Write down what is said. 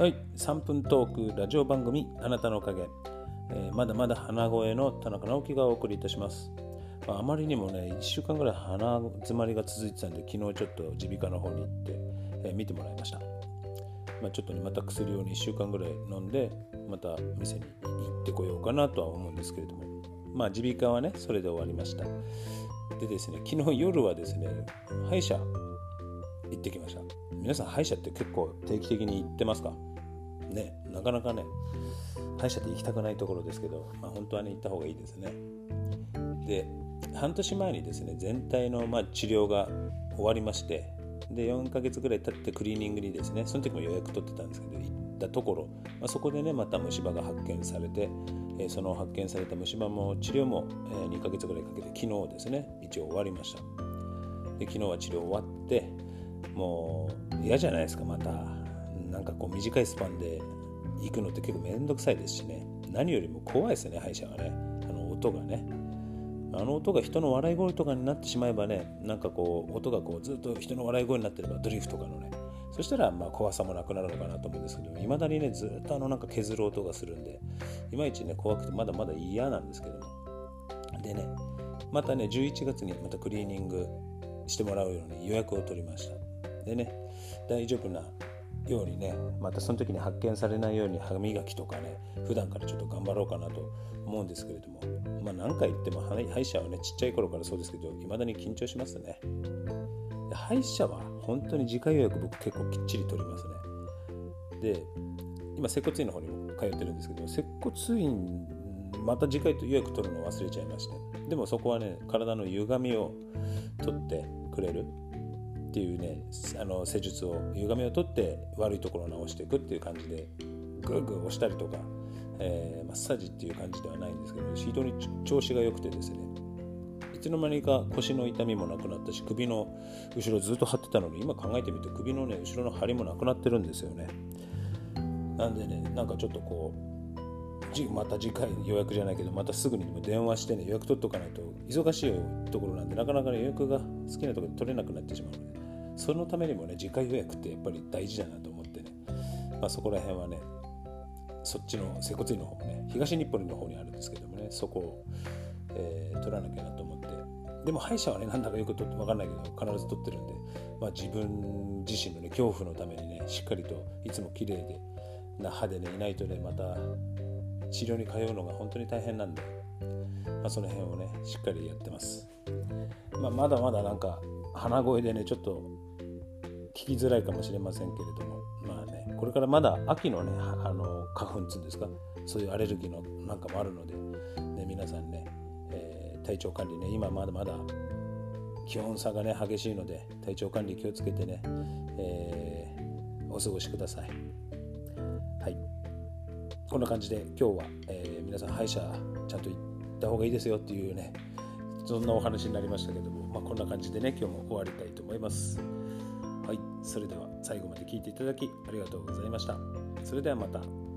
はい3分トークラジオ番組あなたのおかげ、えー、まだまだ鼻声の田中直樹がお送りいたします。まあ、まりにもね1週間ぐらい鼻詰まりが続いてたんで昨日ちょっと耳鼻科の方に行って、えー、見てもらいました、まあ、ちょっとねまた薬を2週間ぐらい飲んでまた店に行ってこようかなとは思うんですけれども。まあ耳鼻科はねそれで終わりました。でですね昨日夜はですね歯医者行ってきました。皆さん歯医者って結構定期的に行ってますか？ねなかなかね歯医者って行きたくないところですけど、まあ、本当はね行った方がいいですね。で半年前にですね全体のま治療が終わりましてで4ヶ月ぐらい経ってクリーニングにですねその時も予約取ってたんですけど行ったところ、まあ、そこでねまた虫歯が発見されて、その発見された虫歯も治療も、2ヶ月ぐらいかけて昨日ですね一応終わりました。で昨日は治療終わってもう嫌じゃないですかまた。なんかこう短いスパンで行くのって結構めんどくさいですしね。何よりも怖いですね歯医者がね。あの音がね。あの音が人の笑い声とかになってしまえばねなんかこう音がこうずっと人の笑い声になってればドリフとかのね。そしたらまあ怖さもなくなるのかなと思うんですけどいまだにねずっとあのなんか削る音がするんでいまいちね怖くてまだまだ嫌なんですけども。でねまたね11月にまたクリーニングしてもらうように予約を取りました。でね大丈夫なようにねまたその時に発見されないように歯磨きとかね普段からちょっと頑張ろうかなと思うんですけれどもまあ何回言っても歯医者はねちっちゃい頃からそうですけど未だに緊張しますね。歯医者は本当に自家予約僕結構きっちり取りますね。で今接骨院の方にも通ってるんですけど接骨院また次回と予約取るの忘れちゃいましてでもそこはね体の歪みを取ってくれる。っていうねあの施術を歪みを取って悪いところを直していくっていう感じでグーグー押したりとか、えー、マッサージっていう感じではないんですけど非常に調子が良くてですねいつの間にか腰の痛みもなくなったし首の後ろずっと張ってたのに今考えてみて首のね後ろの張りもなくなってるんですよね。なんでねなんかちょっとこうまた次回予約じゃないけどまたすぐにでも電話してね予約取っとかないと忙しいところなんでなかなか、ね、予約が好きなところで取れなくなってしまうのでそのためにもね次回予約ってやっぱり大事だなと思ってね、まあ、そこら辺はねそっちの接骨院の方もね東日本の方にあるんですけどもねそこを、えー、取らなきゃなと思って。でも歯医者はねなんだかよく取って分かんないけど必ず取ってるんで、まあ、自分自身のね恐怖のためにねしっかりといつも綺麗でな歯でねいないとねまた治療に通うのが本当に大変なんで、まあ、その辺をねしっかりやってます、まあ、まだまだなんか鼻声でねちょっと聞きづらいかもしれませんけれどもまあねこれからまだ秋のねあの花粉っつうんですかそういうアレルギーのなんかもあるので、ね、皆さんね、えー、体調管理ね今まだまだ気温差がね激しいので体調管理気をつけてね、えー、お過ごしください。はい。こんな感じで今日は、えー、皆さん歯医者ちゃんと行った方がいいですよっていうねそんなお話になりましたけども、まあ、こんな感じでね今日も終わりたいと思います。それでは最後まで聞いていただきありがとうございました。それではまた。